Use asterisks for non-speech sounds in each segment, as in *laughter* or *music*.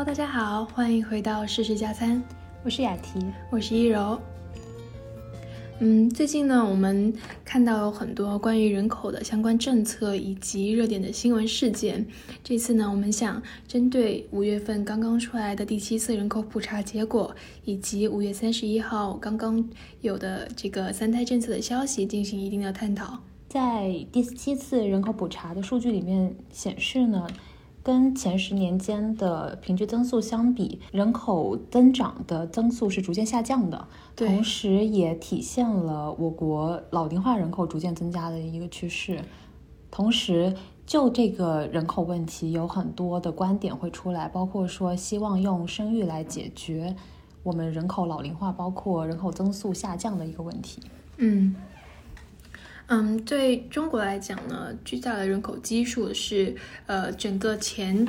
Hello，大家好，欢迎回到事事加餐，我是雅婷，我是一柔。嗯，最近呢，我们看到有很多关于人口的相关政策以及热点的新闻事件。这次呢，我们想针对五月份刚刚出来的第七次人口普查结果，以及五月三十一号刚刚有的这个三胎政策的消息进行一定的探讨。在第七次人口普查的数据里面显示呢。跟前十年间的平均增速相比，人口增长的增速是逐渐下降的，同时也体现了我国老龄化人口逐渐增加的一个趋势。同时，就这个人口问题，有很多的观点会出来，包括说希望用生育来解决我们人口老龄化，包括人口增速下降的一个问题。嗯。嗯，对中国来讲呢，巨大的人口基数是呃整个前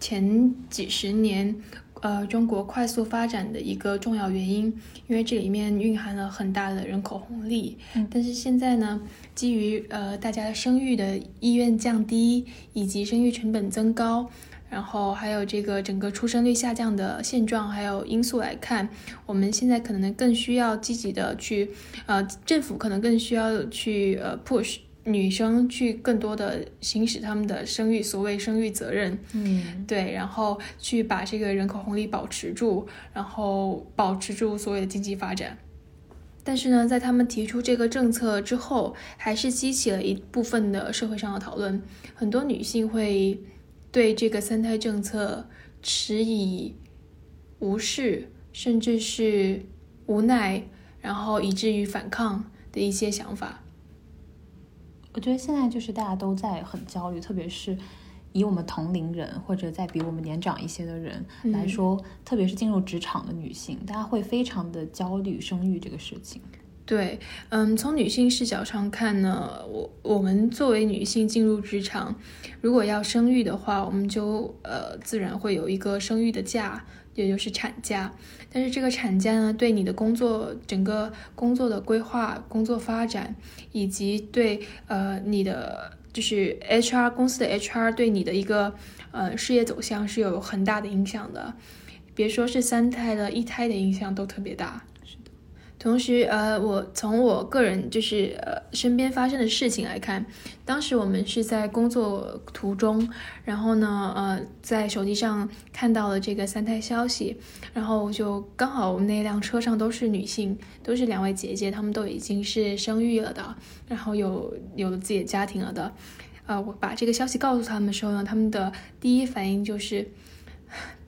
前几十年呃中国快速发展的一个重要原因，因为这里面蕴含了很大的人口红利。但是现在呢，基于呃大家生育的意愿降低，以及生育成本增高。然后还有这个整个出生率下降的现状，还有因素来看，我们现在可能更需要积极的去，呃，政府可能更需要去呃 push 女生去更多的行使他们的生育所谓生育责任，嗯，对，然后去把这个人口红利保持住，然后保持住所谓的经济发展。但是呢，在他们提出这个政策之后，还是激起了一部分的社会上的讨论，很多女性会。对这个三胎政策持以无视，甚至是无奈，然后以至于反抗的一些想法。我觉得现在就是大家都在很焦虑，特别是以我们同龄人或者在比我们年长一些的人来说，特别是进入职场的女性，大家会非常的焦虑生育这个事情。对，嗯，从女性视角上看呢，我我们作为女性进入职场，如果要生育的话，我们就呃自然会有一个生育的假，也就是产假。但是这个产假呢，对你的工作整个工作的规划、工作发展，以及对呃你的就是 HR 公司的 HR 对你的一个呃事业走向是有很大的影响的。别说是三胎了，一胎的影响都特别大。同时，呃，我从我个人就是呃身边发生的事情来看，当时我们是在工作途中，然后呢，呃，在手机上看到了这个三胎消息，然后就刚好我们那辆车上都是女性，都是两位姐姐，她们都已经是生育了的，然后有有了自己的家庭了的，呃，我把这个消息告诉他们的时候呢，他们的第一反应就是。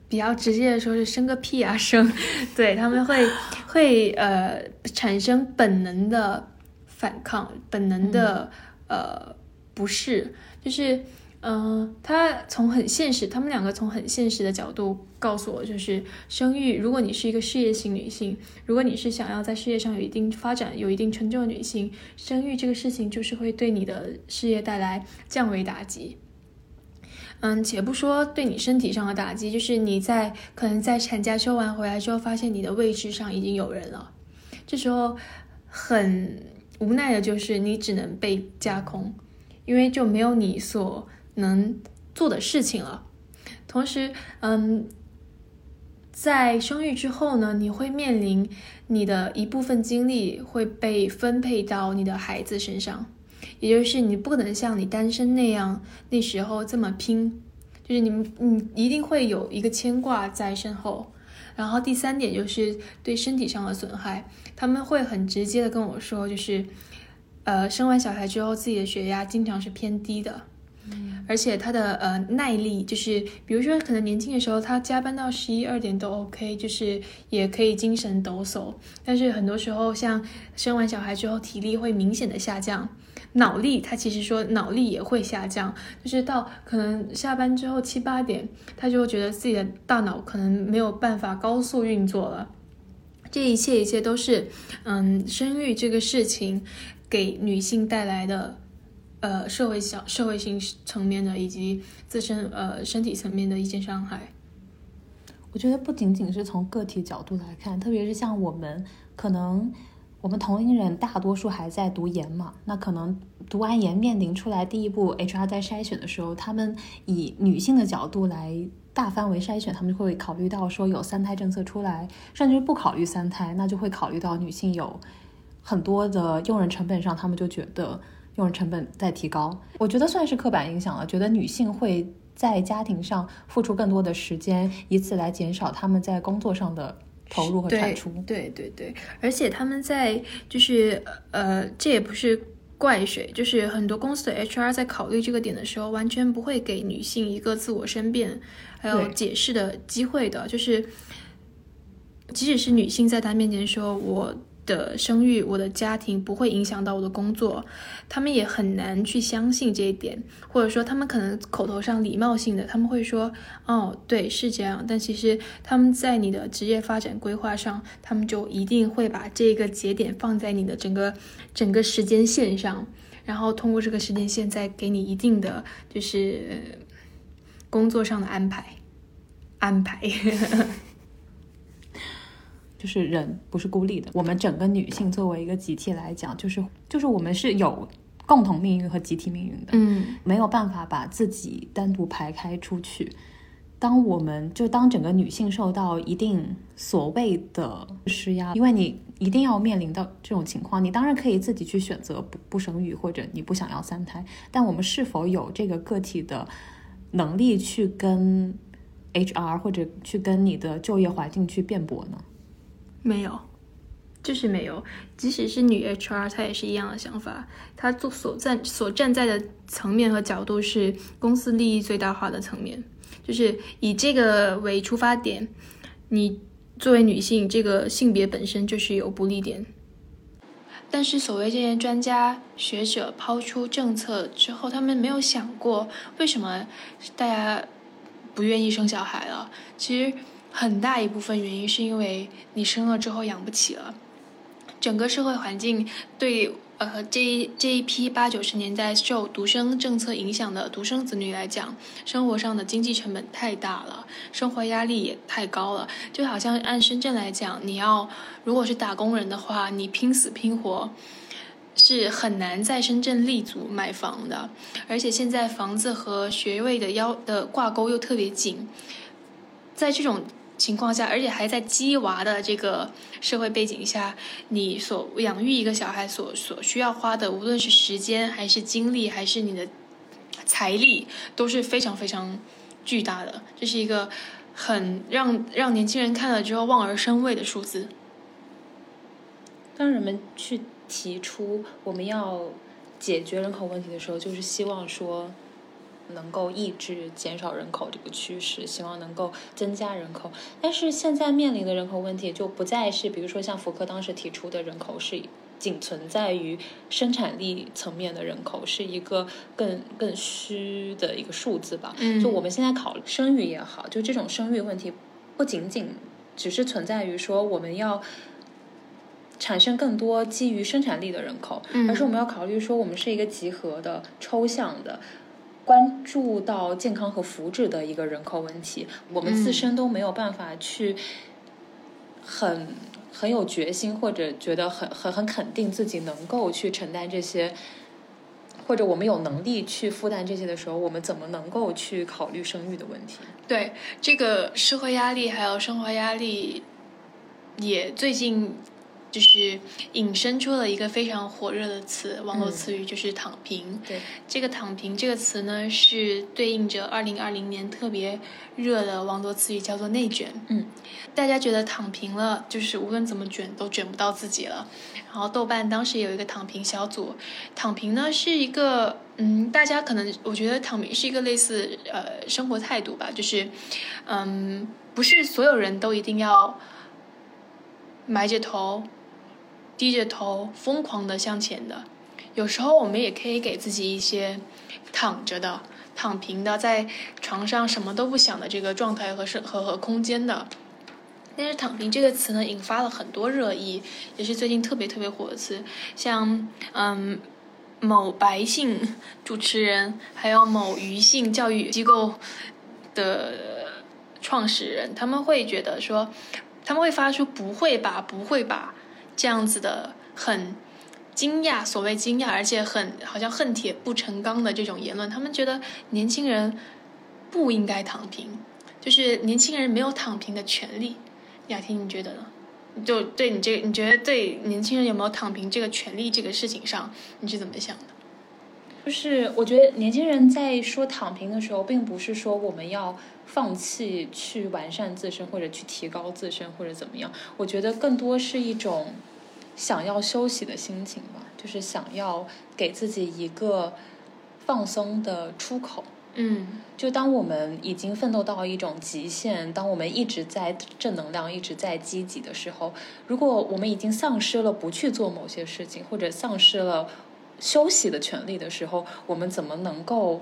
比较直接的说，是生个屁啊 *laughs* 生，对他们会会呃产生本能的反抗，本能的呃不适，就是嗯，他从很现实，他们两个从很现实的角度告诉我，就是生育，如果你是一个事业型女性，如果你是想要在事业上有一定发展、有一定成就的女性，生育这个事情就是会对你的事业带来降维打击。嗯，且不说对你身体上的打击，就是你在可能在产假休完回来之后，发现你的位置上已经有人了，这时候很无奈的就是你只能被架空，因为就没有你所能做的事情了。同时，嗯，在生育之后呢，你会面临你的一部分精力会被分配到你的孩子身上。也就是你不可能像你单身那样那时候这么拼，就是你们你一定会有一个牵挂在身后。然后第三点就是对身体上的损害，他们会很直接的跟我说，就是呃生完小孩之后自己的血压经常是偏低的，而且他的呃耐力，就是比如说可能年轻的时候他加班到十一二点都 OK，就是也可以精神抖擞，但是很多时候像生完小孩之后体力会明显的下降。脑力，他其实说脑力也会下降，就是到可能下班之后七八点，他就会觉得自己的大脑可能没有办法高速运作了。这一切一切都是，嗯，生育这个事情给女性带来的，呃，社会小社会性层面的以及自身呃身体层面的一些伤害。我觉得不仅仅是从个体角度来看，特别是像我们可能。我们同龄人大多数还在读研嘛，那可能读完研面临出来第一步，HR 在筛选的时候，他们以女性的角度来大范围筛选，他们就会考虑到说有三胎政策出来，甚至不考虑三胎，那就会考虑到女性有很多的用人成本上，他们就觉得用人成本在提高。我觉得算是刻板印象了，觉得女性会在家庭上付出更多的时间，以此来减少他们在工作上的投入和产出。对对对，而且他们在就是呃，这也不是。怪谁？就是很多公司的 HR 在考虑这个点的时候，完全不会给女性一个自我申辩还有解释的机会的。就是即使是女性在他面前说我。的生育，我的家庭不会影响到我的工作，他们也很难去相信这一点，或者说他们可能口头上礼貌性的他们会说，哦，对，是这样，但其实他们在你的职业发展规划上，他们就一定会把这个节点放在你的整个整个时间线上，然后通过这个时间线再给你一定的就是工作上的安排。安排。就是人不是孤立的，我们整个女性作为一个集体来讲，就是就是我们是有共同命运和集体命运的，嗯，没有办法把自己单独排开出去。当我们就当整个女性受到一定所谓的施压，因为你一定要面临到这种情况，你当然可以自己去选择不不生育，或者你不想要三胎，但我们是否有这个个体的能力去跟 HR 或者去跟你的就业环境去辩驳呢？没有，就是没有。即使是女 HR，她也是一样的想法。她做所站所站在的层面和角度是公司利益最大化的层面，就是以这个为出发点。你作为女性，这个性别本身就是有不利点。但是所谓这些专家学者抛出政策之后，他们没有想过为什么大家不愿意生小孩了。其实。很大一部分原因是因为你生了之后养不起了，整个社会环境对呃这一这一批八九十年代受独生政策影响的独生子女来讲，生活上的经济成本太大了，生活压力也太高了。就好像按深圳来讲，你要如果是打工人的话，你拼死拼活是很难在深圳立足买房的，而且现在房子和学位的要的挂钩又特别紧，在这种。情况下，而且还在鸡娃的这个社会背景下，你所养育一个小孩所所需要花的，无论是时间还是精力，还是你的财力，都是非常非常巨大的。这是一个很让让年轻人看了之后望而生畏的数字。当人们去提出我们要解决人口问题的时候，就是希望说。能够抑制减少人口这个趋势，希望能够增加人口。但是现在面临的人口问题就不再是，比如说像福克当时提出的人口是仅存在于生产力层面的人口，是一个更更虚的一个数字吧。嗯，就我们现在考生育也好，就这种生育问题不仅仅只是存在于说我们要产生更多基于生产力的人口，而是我们要考虑说我们是一个集合的、抽象的。关注到健康和福祉的一个人口问题，我们自身都没有办法去很很有决心，或者觉得很很很肯定自己能够去承担这些，或者我们有能力去负担这些的时候，我们怎么能够去考虑生育的问题？对这个社会压力还有生活压力，也最近。就是引申出了一个非常火热的词，网络词语就是“躺平”。对，这个“躺平”这个词呢，是对应着二零二零年特别热的网络词语，叫做“内卷”。嗯，大家觉得躺平了，就是无论怎么卷都卷不到自己了。然后豆瓣当时有一个躺平小组，躺平呢是一个，嗯，大家可能我觉得躺平是一个类似呃生活态度吧，就是，嗯，不是所有人都一定要埋着头。低着头，疯狂的向前的，有时候我们也可以给自己一些躺着的、躺平的，在床上什么都不想的这个状态和是和和空间的。但是“躺平”这个词呢，引发了很多热议，也是最近特别特别火的词。像嗯，某白姓主持人，还有某余姓教育机构的创始人，他们会觉得说，他们会发出“不会吧，不会吧”。这样子的很惊讶，所谓惊讶，而且很好像恨铁不成钢的这种言论，他们觉得年轻人不应该躺平，就是年轻人没有躺平的权利。雅婷，你觉得呢？就对你这个，你觉得对年轻人有没有躺平这个权利这个事情上，你是怎么想的？就是我觉得年轻人在说躺平的时候，并不是说我们要放弃去完善自身，或者去提高自身，或者怎么样。我觉得更多是一种想要休息的心情吧，就是想要给自己一个放松的出口。嗯，就当我们已经奋斗到一种极限，当我们一直在正能量、一直在积极的时候，如果我们已经丧失了不去做某些事情，或者丧失了休息的权利的时候，我们怎么能够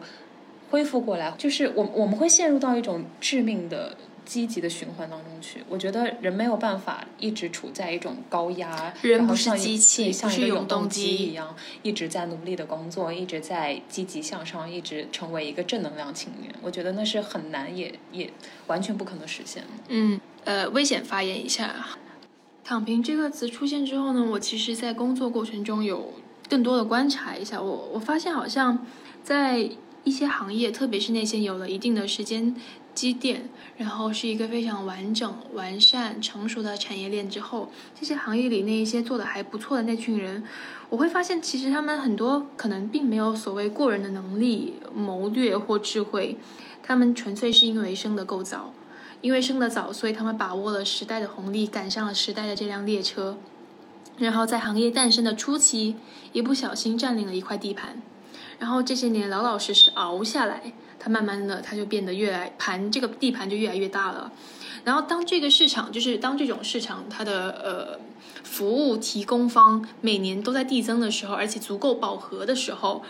恢复过来？就是我我们会陷入到一种致命的。积极的循环当中去，我觉得人没有办法一直处在一种高压，人不是机器，像一个永动机一样，一直在努力的工作，一直在积极向上，一直成为一个正能量青年。我觉得那是很难，也也完全不可能实现的。嗯，呃，危险发言一下，躺平这个词出现之后呢，我其实在工作过程中有更多的观察一下，我我发现好像在一些行业，特别是那些有了一定的时间。积淀，然后是一个非常完整、完善、成熟的产业链之后，这些行业里那一些做的还不错的那群人，我会发现其实他们很多可能并没有所谓过人的能力、谋略或智慧，他们纯粹是因为生的够早，因为生的早，所以他们把握了时代的红利，赶上了时代的这辆列车，然后在行业诞生的初期，一不小心占领了一块地盘，然后这些年老老实实熬下来。它慢慢的，它就变得越来盘这个地盘就越来越大了。然后当这个市场，就是当这种市场它的呃服务提供方每年都在递增的时候，而且足够饱和的时候。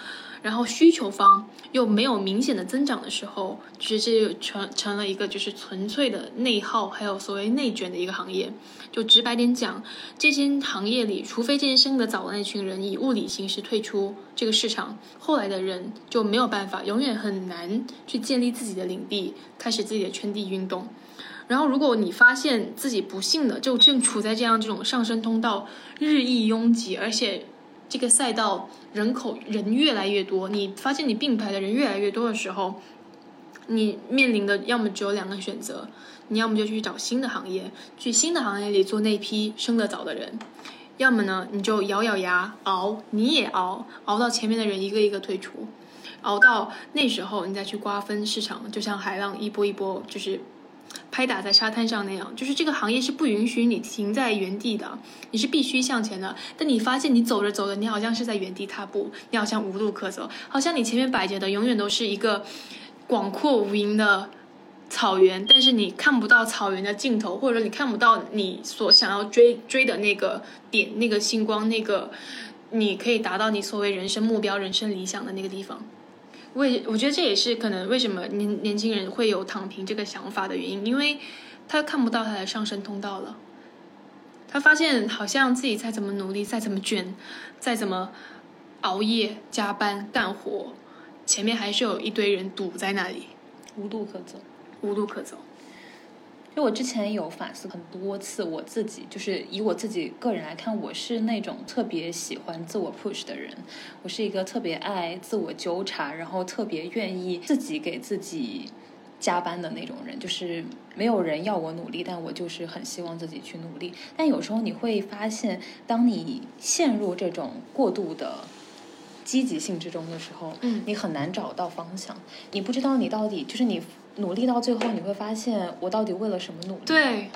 然后需求方又没有明显的增长的时候，其实这就成成了一个就是纯粹的内耗，还有所谓内卷的一个行业。就直白点讲，这些行业里，除非这些生的早的那群人以物理形式退出这个市场，后来的人就没有办法，永远很难去建立自己的领地，开始自己的圈地运动。然后，如果你发现自己不幸的就正处在这样这种上升通道日益拥挤，而且。这个赛道人口人越来越多，你发现你并排的人越来越多的时候，你面临的要么只有两个选择，你要么就去找新的行业，去新的行业里做那批生得早的人，要么呢你就咬咬牙熬，你也熬，熬到前面的人一个一个退出，熬到那时候你再去瓜分市场，就像海浪一波一波就是。拍打在沙滩上那样，就是这个行业是不允许你停在原地的，你是必须向前的。但你发现你走着走着，你好像是在原地踏步，你好像无路可走，好像你前面摆着的永远都是一个广阔无垠的草原，但是你看不到草原的尽头，或者说你看不到你所想要追追的那个点、那个星光、那个你可以达到你所谓人生目标、人生理想的那个地方。为我觉得这也是可能为什么年年轻人会有躺平这个想法的原因，因为他看不到他的上升通道了。他发现好像自己再怎么努力，再怎么卷，再怎么熬夜加班干活，前面还是有一堆人堵在那里，无路可走，无路可走。就我之前有反思很多次，我自己就是以我自己个人来看，我是那种特别喜欢自我 push 的人，我是一个特别爱自我纠察，然后特别愿意自己给自己加班的那种人。就是没有人要我努力，但我就是很希望自己去努力。但有时候你会发现，当你陷入这种过度的积极性之中的时候，嗯，你很难找到方向，你不知道你到底就是你。努力到最后，你会发现我到底为了什么努力？对，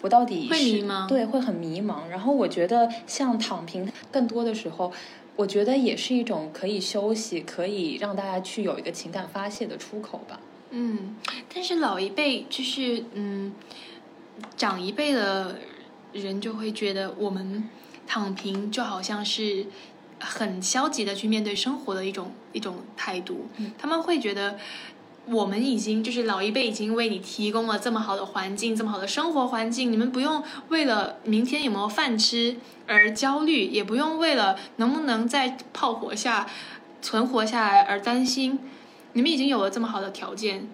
我到底会迷茫？对，会很迷茫。然后我觉得像躺平，更多的时候，我觉得也是一种可以休息，可以让大家去有一个情感发泄的出口吧。嗯，但是老一辈就是嗯，长一辈的人就会觉得我们躺平就好像是很消极的去面对生活的一种一种态度。他们会觉得。我们已经就是老一辈已经为你提供了这么好的环境，这么好的生活环境，你们不用为了明天有没有饭吃而焦虑，也不用为了能不能在炮火下存活下来而担心。你们已经有了这么好的条件，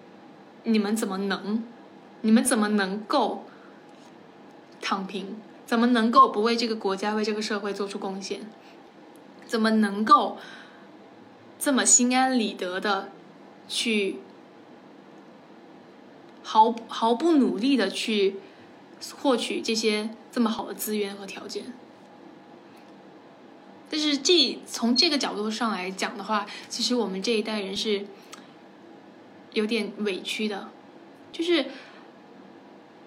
你们怎么能？你们怎么能够躺平？怎么能够不为这个国家、为这个社会做出贡献？怎么能够这么心安理得的去？毫毫不努力的去获取这些这么好的资源和条件。但是这从这个角度上来讲的话，其实我们这一代人是有点委屈的，就是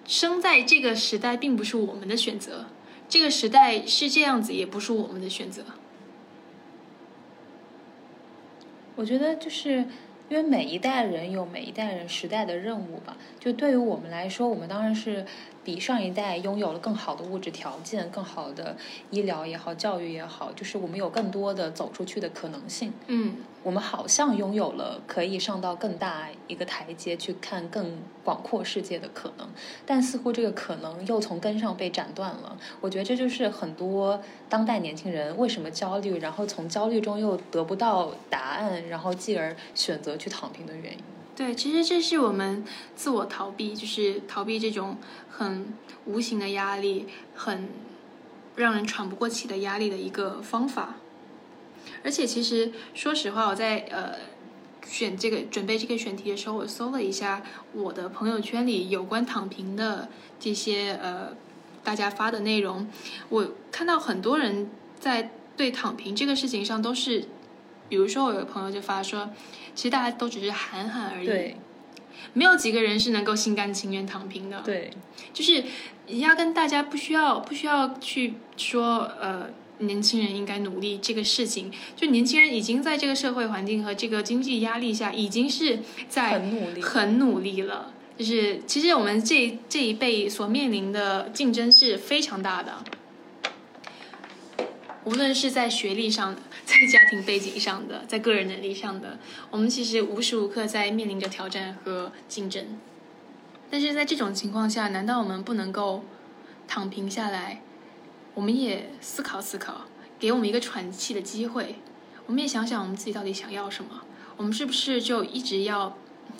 生在这个时代并不是我们的选择，这个时代是这样子也不是我们的选择。我觉得就是因为每一代人有每一代人时代的任务吧。就对于我们来说，我们当然是比上一代拥有了更好的物质条件、更好的医疗也好、教育也好，就是我们有更多的走出去的可能性。嗯，我们好像拥有了可以上到更大一个台阶去看更广阔世界的可能，但似乎这个可能又从根上被斩断了。我觉得这就是很多当代年轻人为什么焦虑，然后从焦虑中又得不到答案，然后继而选择去躺平的原因。对，其实这是我们自我逃避，就是逃避这种很无形的压力，很让人喘不过气的压力的一个方法。而且，其实说实话，我在呃选这个准备这个选题的时候，我搜了一下我的朋友圈里有关躺平的这些呃大家发的内容，我看到很多人在对躺平这个事情上都是，比如说我有个朋友就发说。其实大家都只是喊喊而已，对，没有几个人是能够心甘情愿躺平的。对，就是压根大家不需要不需要去说呃年轻人应该努力这个事情，就年轻人已经在这个社会环境和这个经济压力下，已经是在很努力很努力了。就是其实我们这这一辈所面临的竞争是非常大的，无论是在学历上。在家庭背景上的，在个人能力上的，我们其实无时无刻在面临着挑战和竞争。但是在这种情况下，难道我们不能够躺平下来？我们也思考思考，给我们一个喘气的机会。我们也想想我们自己到底想要什么？我们是不是就一直要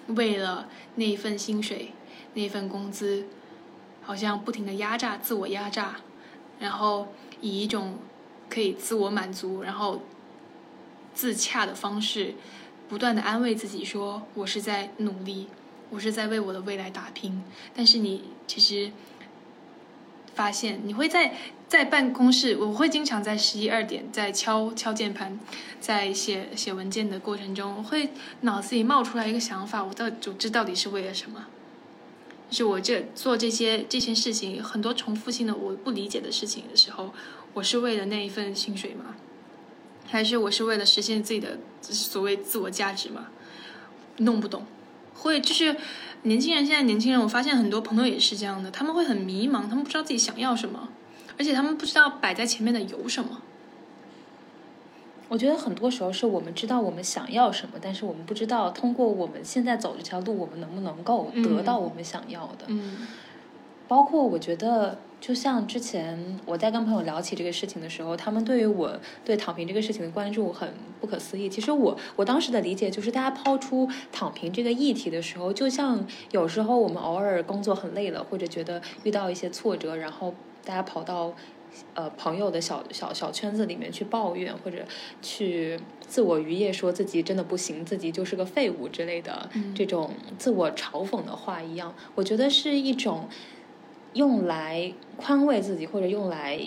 为了那份薪水、那份工资，好像不停的压榨、自我压榨，然后以一种可以自我满足，然后。自洽的方式，不断的安慰自己说：“我是在努力，我是在为我的未来打拼。”但是你其实发现，你会在在办公室，我会经常在十一二点在敲敲键盘，在写写文件的过程中，我会脑子里冒出来一个想法：我到组织到底是为了什么？就是我这做这些这些事情，很多重复性的我不理解的事情的时候，我是为了那一份薪水吗？还是我是为了实现自己的所谓自我价值吗？弄不懂，会就是年轻人现在年轻人，我发现很多朋友也是这样的，他们会很迷茫，他们不知道自己想要什么，而且他们不知道摆在前面的有什么。我觉得很多时候是我们知道我们想要什么，但是我们不知道通过我们现在走这条路，我们能不能够得到我们想要的。嗯，包括我觉得。就像之前我在跟朋友聊起这个事情的时候，他们对于我对躺平这个事情的关注很不可思议。其实我我当时的理解就是，大家抛出躺平这个议题的时候，就像有时候我们偶尔工作很累了，或者觉得遇到一些挫折，然后大家跑到呃朋友的小小小圈子里面去抱怨，或者去自我愉悦，说自己真的不行，自己就是个废物之类的这种自我嘲讽的话一样。我觉得是一种。用来宽慰自己，或者用来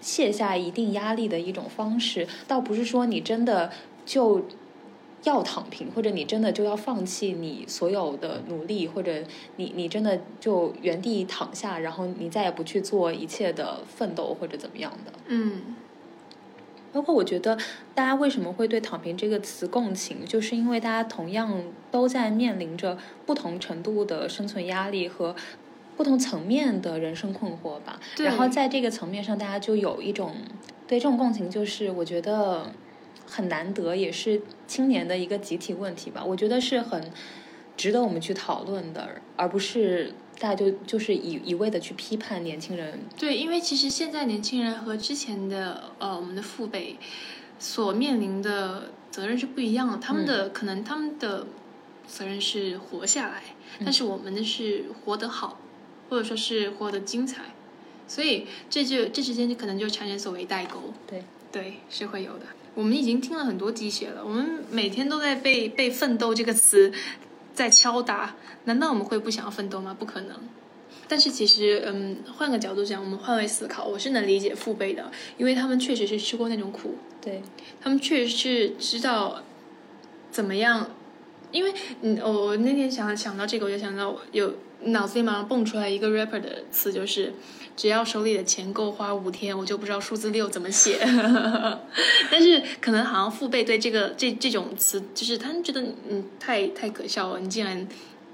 卸下一定压力的一种方式，倒不是说你真的就要躺平，或者你真的就要放弃你所有的努力，或者你你真的就原地躺下，然后你再也不去做一切的奋斗或者怎么样的。嗯，包括我觉得大家为什么会对“躺平”这个词共情，就是因为大家同样都在面临着不同程度的生存压力和。不同层面的人生困惑吧，然后在这个层面上，大家就有一种对这种共情，就是我觉得很难得，也是青年的一个集体问题吧。我觉得是很值得我们去讨论的，而不是大家就就是一一味的去批判年轻人。对，因为其实现在年轻人和之前的呃我们的父辈所面临的责任是不一样的，他们的可能他们的责任是活下来，但是我们的是活得好。或者说是活得精彩，所以这就这之间就可能就产生所谓代沟。对对，是会有的。我们已经听了很多鸡血了，我们每天都在被被“奋斗”这个词在敲打，难道我们会不想要奋斗吗？不可能。但是其实，嗯，换个角度讲，我们换位思考，我是能理解父辈的，因为他们确实是吃过那种苦，对他们确实是知道怎么样。因为，嗯，我我那天想想到这个，我就想到有脑子里马上蹦出来一个 rapper 的词，就是只要手里的钱够花五天，我就不知道数字六怎么写。*laughs* 但是可能好像父辈对这个这这种词，就是他们觉得嗯太太可笑了，你竟然。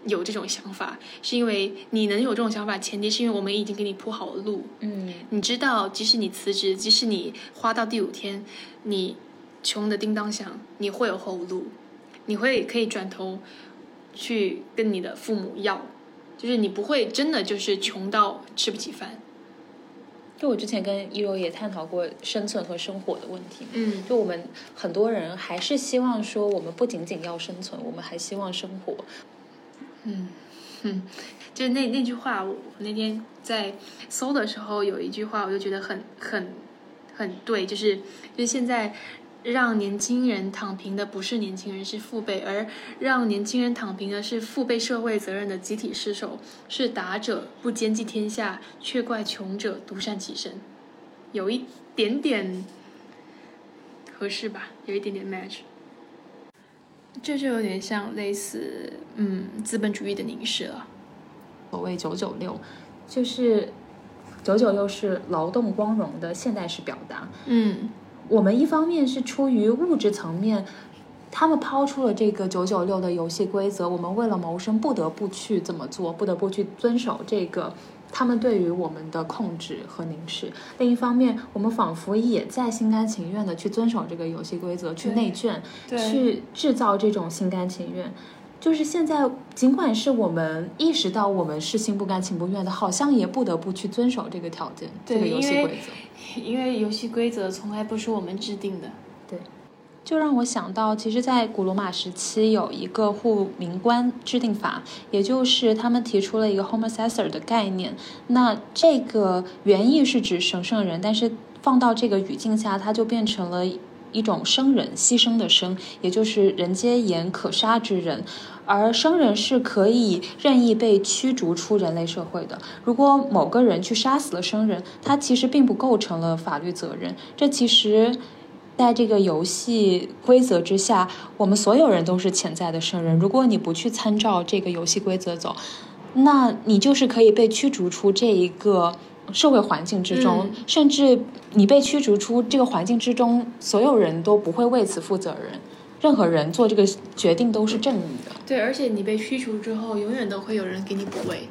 有这种想法，是因为你能有这种想法，前提是因为我们已经给你铺好了路。嗯，你知道，即使你辞职，即使你花到第五天，你穷的叮当响，你会有后路，你会可以转头去跟你的父母要，就是你不会真的就是穷到吃不起饭。就我之前跟一柔也探讨过生存和生活的问题。嗯，就我们很多人还是希望说，我们不仅仅要生存，我们还希望生活。嗯，嗯，就是那那句话，我那天在搜的时候有一句话，我就觉得很很很对，就是就是现在让年轻人躺平的不是年轻人，是父辈，而让年轻人躺平的是父辈社会责任的集体失守，是达者不兼济天下，却怪穷者独善其身，有一点点合适吧，有一点点 match。这就有点像类似，嗯，资本主义的凝视了。所谓“九九六”，就是“九九六”是劳动光荣的现代式表达。嗯，我们一方面是出于物质层面，他们抛出了这个“九九六”的游戏规则，我们为了谋生不得不去怎么做，不得不去遵守这个。他们对于我们的控制和凝视，另一方面，我们仿佛也在心甘情愿的去遵守这个游戏规则，去内卷，去制造这种心甘情愿。就是现在，尽管是我们意识到我们是心不甘情不愿的，好像也不得不去遵守这个条件，这个游戏规则。*laughs* 因为游戏规则从来不是我们制定的。对。就让我想到，其实，在古罗马时期有一个护民官制定法，也就是他们提出了一个 h o m o s e s s o r 的概念。那这个原意是指神圣人，但是放到这个语境下，它就变成了一种生人，牺牲的生，也就是人皆言可杀之人。而生人是可以任意被驱逐出人类社会的。如果某个人去杀死了生人，他其实并不构成了法律责任。这其实。在这个游戏规则之下，我们所有人都是潜在的生人。如果你不去参照这个游戏规则走，那你就是可以被驱逐出这一个社会环境之中，甚至你被驱逐出这个环境之中，所有人都不会为此负责任。任何人做这个决定都是正义的。对，而且你被驱逐之后，永远都会有人给你补位。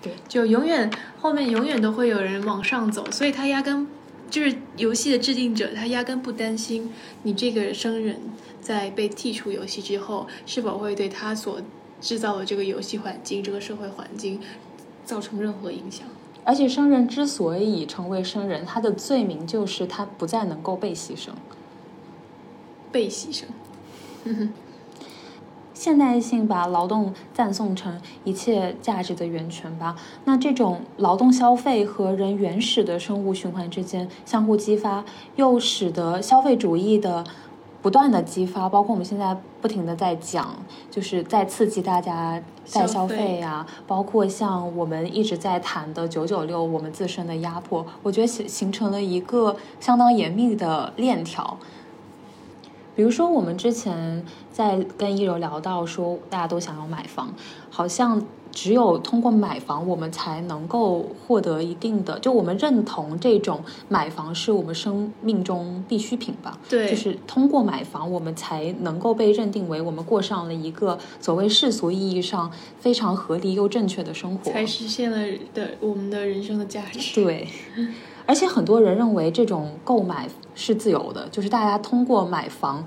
对，就永远后面永远都会有人往上走，所以他压根。就是游戏的制定者，他压根不担心你这个生人在被剔除游戏之后，是否会对他所制造的这个游戏环境、这个社会环境造成任何影响。而且，生人之所以成为生人，他的罪名就是他不再能够被牺牲。被牺牲。现代性把劳动赞颂成一切价值的源泉吧。那这种劳动消费和人原始的生物循环之间相互激发，又使得消费主义的不断的激发，包括我们现在不停的在讲，就是在刺激大家在消费呀。包括像我们一直在谈的九九六，我们自身的压迫，我觉得形形成了一个相当严密的链条。比如说，我们之前在跟一柔聊到说，大家都想要买房，好像只有通过买房，我们才能够获得一定的，就我们认同这种买房是我们生命中必需品吧？对，就是通过买房，我们才能够被认定为我们过上了一个所谓世俗意义上非常合理又正确的生活，才实现了的我们的人生的价值。对。*laughs* 而且很多人认为这种购买是自由的，就是大家通过买房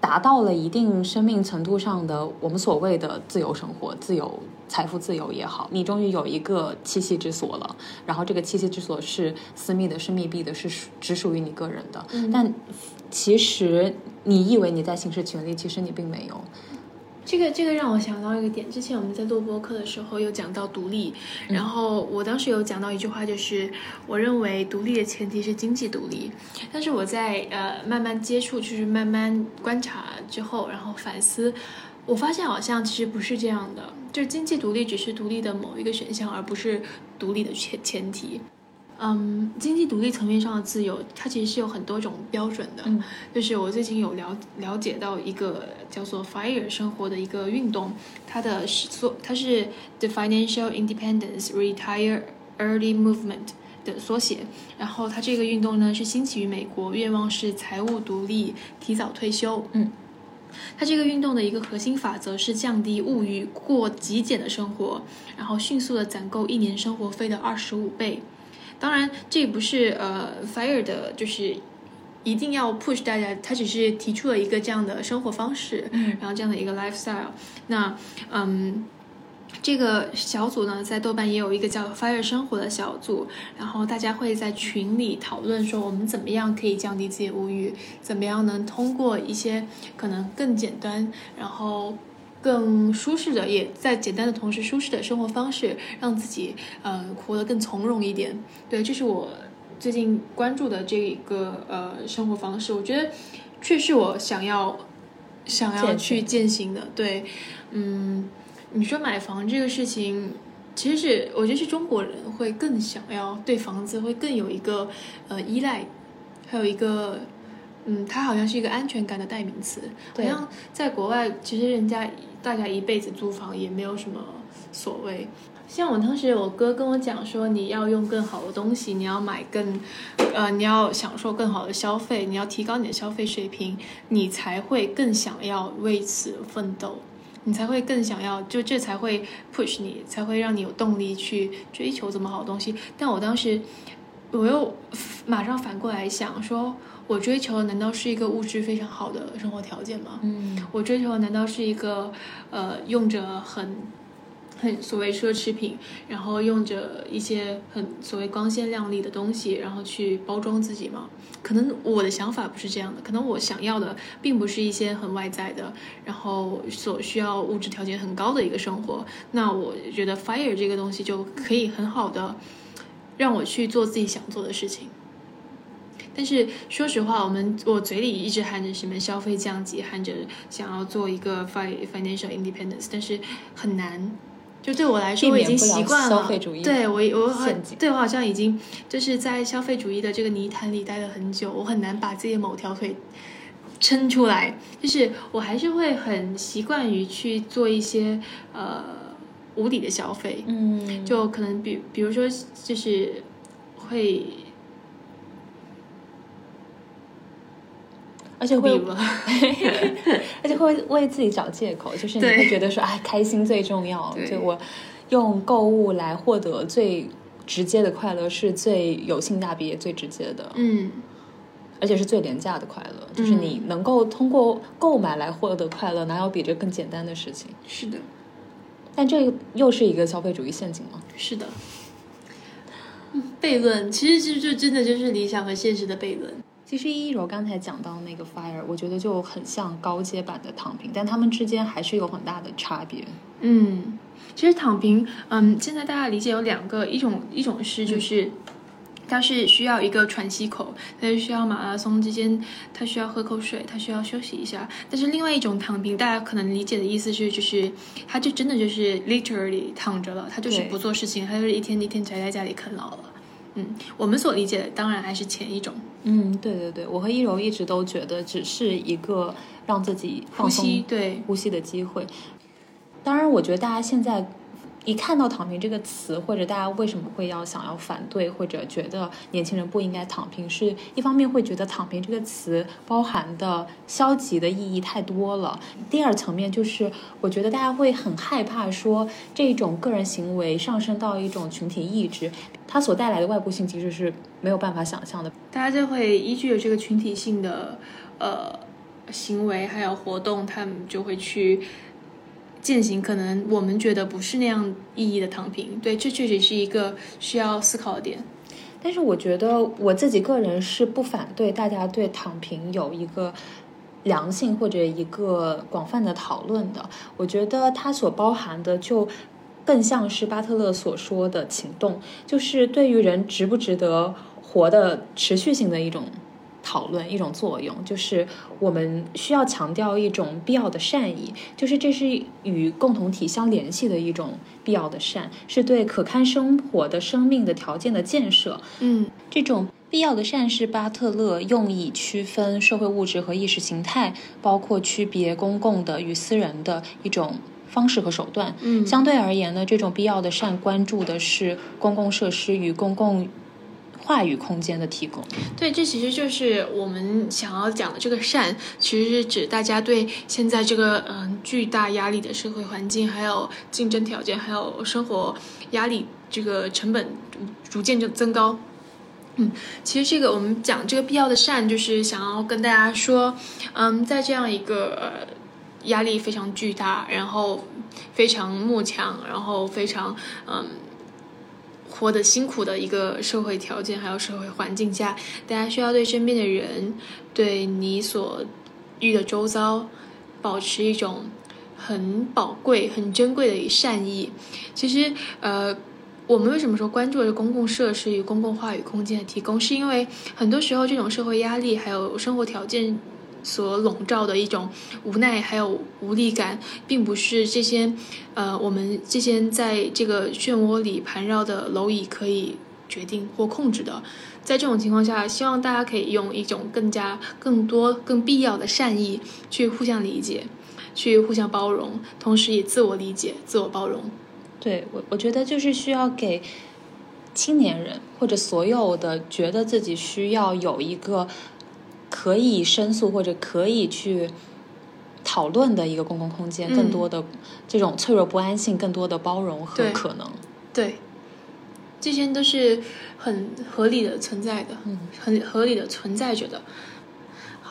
达到了一定生命程度上的我们所谓的自由生活、自由财富自由也好，你终于有一个栖息之所了。然后这个栖息之所是私密的、是密闭的、是只属于你个人的。但其实你以为你在行使权利，其实你并没有。这个这个让我想到一个点，之前我们在录播课的时候有讲到独立，然后我当时有讲到一句话，就是我认为独立的前提是经济独立，但是我在呃慢慢接触，就是慢慢观察之后，然后反思，我发现好像其实不是这样的，就是经济独立只是独立的某一个选项，而不是独立的前前提。嗯，经济独立层面上的自由，它其实是有很多种标准的。嗯，就是我最近有了了解到一个叫做 FIRE 生活的一个运动，它的缩它是 The Financial Independence Retire Early Movement 的缩写。然后它这个运动呢是兴起于美国，愿望是财务独立，提早退休。嗯。它这个运动的一个核心法则是降低物欲，过极简的生活，然后迅速的攒够一年生活费的二十五倍。当然，这不是呃 Fire 的，就是一定要 push 大家，他只是提出了一个这样的生活方式，嗯，然后这样的一个 lifestyle。那嗯，这个小组呢，在豆瓣也有一个叫 Fire 生活的小组，然后大家会在群里讨论说，我们怎么样可以降低自己的物欲，怎么样能通过一些可能更简单，然后。更舒适的，也在简单的同时舒适的生活方式，让自己呃活得更从容一点。对，这是我最近关注的这一个呃生活方式，我觉得确实我想要想要去践行的。对，嗯，你说买房这个事情，其实是我觉得是中国人会更想要对房子会更有一个呃依赖，还有一个。嗯，它好像是一个安全感的代名词。好像在国外，其实人家大家一辈子租房也没有什么所谓。像我当时，我哥跟我讲说，你要用更好的东西，你要买更，呃，你要享受更好的消费，你要提高你的消费水平，你才会更想要为此奋斗，你才会更想要，就这才会 push 你，才会让你有动力去追求这么好的东西。但我当时，我又马上反过来想说。我追求的难道是一个物质非常好的生活条件吗？嗯，我追求的难道是一个，呃，用着很，很所谓奢侈品，然后用着一些很所谓光鲜亮丽的东西，然后去包装自己吗？可能我的想法不是这样的，可能我想要的并不是一些很外在的，然后所需要物质条件很高的一个生活。那我觉得 fire 这个东西就可以很好的让我去做自己想做的事情。但是说实话，我们我嘴里一直喊着什么消费降级，喊着想要做一个 financial independence，但是很难。就对我来说，我已经习惯了。对我，我好对我好像已经就是在消费主义的这个泥潭里待了很久，我很难把自己的某条腿撑出来。就是我还是会很习惯于去做一些呃无底的消费。嗯，就可能比比如说就是会。而且会，*laughs* 而且会为自己找借口，就是你会觉得说，哎，开心最重要，就我用购物来获得最直接的快乐，是最有性价比、最直接的，嗯，而且是最廉价的快乐，就是你能够通过购买来获得快乐，哪有比这更简单的事情？是的，但这又是一个消费主义陷阱吗？是的，悖论，其实就就真的就是理想和现实的悖论。其实一柔刚才讲到那个 fire，我觉得就很像高阶版的躺平，但他们之间还是有很大的差别。嗯，其实躺平，嗯，现在大家理解有两个，一种一种是就是，它是需要一个喘息口，它是需要马拉松之间，它需要喝口水，它需要休息一下。但是另外一种躺平，大家可能理解的意思是，就是他就真的就是 literally 躺着了，他就是不做事情，他就是一天一天宅在家里啃老了。嗯，我们所理解的当然还是前一种。嗯，对对对，我和一柔一直都觉得只是一个让自己呼吸对呼吸的机会。当然，我觉得大家现在。一看到“躺平”这个词，或者大家为什么会要想要反对，或者觉得年轻人不应该躺平，是一方面会觉得“躺平”这个词包含的消极的意义太多了。第二层面就是，我觉得大家会很害怕说这种个人行为上升到一种群体意志，它所带来的外部性其实是没有办法想象的。大家就会依据这个群体性的呃行为还有活动，他们就会去。践行可能我们觉得不是那样意义的躺平，对，这确实是一个需要思考的点。但是我觉得我自己个人是不反对大家对躺平有一个良性或者一个广泛的讨论的。我觉得它所包含的就更像是巴特勒所说的情动，就是对于人值不值得活的持续性的一种。讨论一种作用，就是我们需要强调一种必要的善意，就是这是与共同体相联系的一种必要的善，是对可堪生活的生命的条件的建设。嗯，这种必要的善是巴特勒用以区分社会物质和意识形态，包括区别公共的与私人的一种方式和手段。嗯，相对而言呢，这种必要的善关注的是公共设施与公共。话语空间的提供，对，这其实就是我们想要讲的这个善，其实是指大家对现在这个嗯巨大压力的社会环境，还有竞争条件，还有生活压力这个成本逐渐就增高。嗯，其实这个我们讲这个必要的善，就是想要跟大家说，嗯，在这样一个压力非常巨大，然后非常慕强，然后非常嗯。活得辛苦的一个社会条件，还有社会环境下，大家需要对身边的人，对你所遇的周遭，保持一种很宝贵、很珍贵的善意。其实，呃，我们为什么说关注的公共设施与公共话语空间的提供，是因为很多时候这种社会压力还有生活条件。所笼罩的一种无奈还有无力感，并不是这些，呃，我们这些在这个漩涡里盘绕的蝼蚁可以决定或控制的。在这种情况下，希望大家可以用一种更加、更多、更必要的善意去互相理解，去互相包容，同时也自我理解、自我包容。对我，我觉得就是需要给青年人或者所有的觉得自己需要有一个。可以申诉或者可以去讨论的一个公共空间，更多的这种脆弱不安性，更多的包容和可能。对，这些都是很合理的存在的，很合理的存在着的。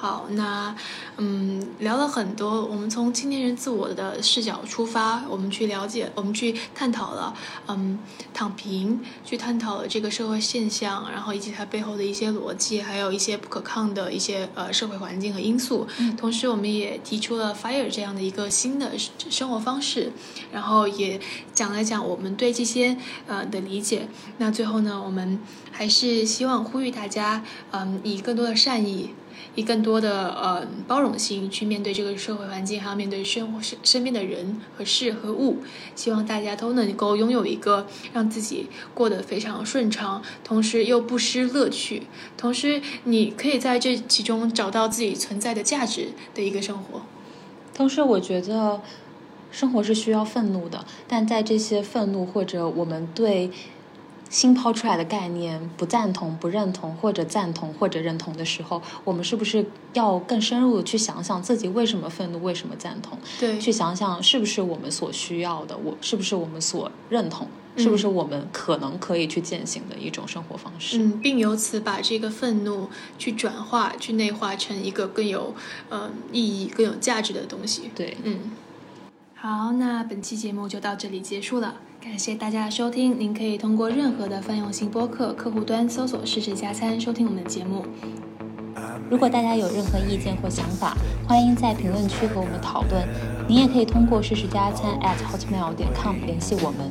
好，那嗯，聊了很多，我们从青年人自我的视角出发，我们去了解，我们去探讨了，嗯，躺平，去探讨了这个社会现象，然后以及它背后的一些逻辑，还有一些不可抗的一些呃社会环境和因素。同时，我们也提出了 fire 这样的一个新的生活方式，然后也讲了讲我们对这些呃的理解。那最后呢，我们还是希望呼吁大家，嗯，以更多的善意。以更多的呃包容性去面对这个社会环境，还要面对生活身身边的人和事和物。希望大家都能够拥有一个让自己过得非常顺畅，同时又不失乐趣，同时你可以在这其中找到自己存在的价值的一个生活。同时，我觉得生活是需要愤怒的，但在这些愤怒或者我们对。新抛出来的概念，不赞同、不认同，或者赞同或者认同的时候，我们是不是要更深入的去想想自己为什么愤怒，为什么赞同？对，去想想是不是我们所需要的，我是不是我们所认同，是不是我们可能可以去践行的一种生活方式？嗯，并由此把这个愤怒去转化、去内化成一个更有呃意义、更有价值的东西。对，嗯。好，那本期节目就到这里结束了。感谢大家的收听，您可以通过任何的泛用型播客客户端搜索“试试加餐”收听我们的节目。如果大家有任何意见或想法，欢迎在评论区和我们讨论。您也可以通过“试试加餐 ”at hotmail 点 com 联系我们。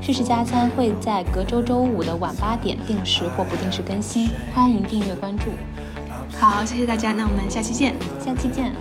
试试加餐会在隔周周五的晚八点定时或不定时更新，欢迎订阅关注。好，谢谢大家，那我们下期见，下期见。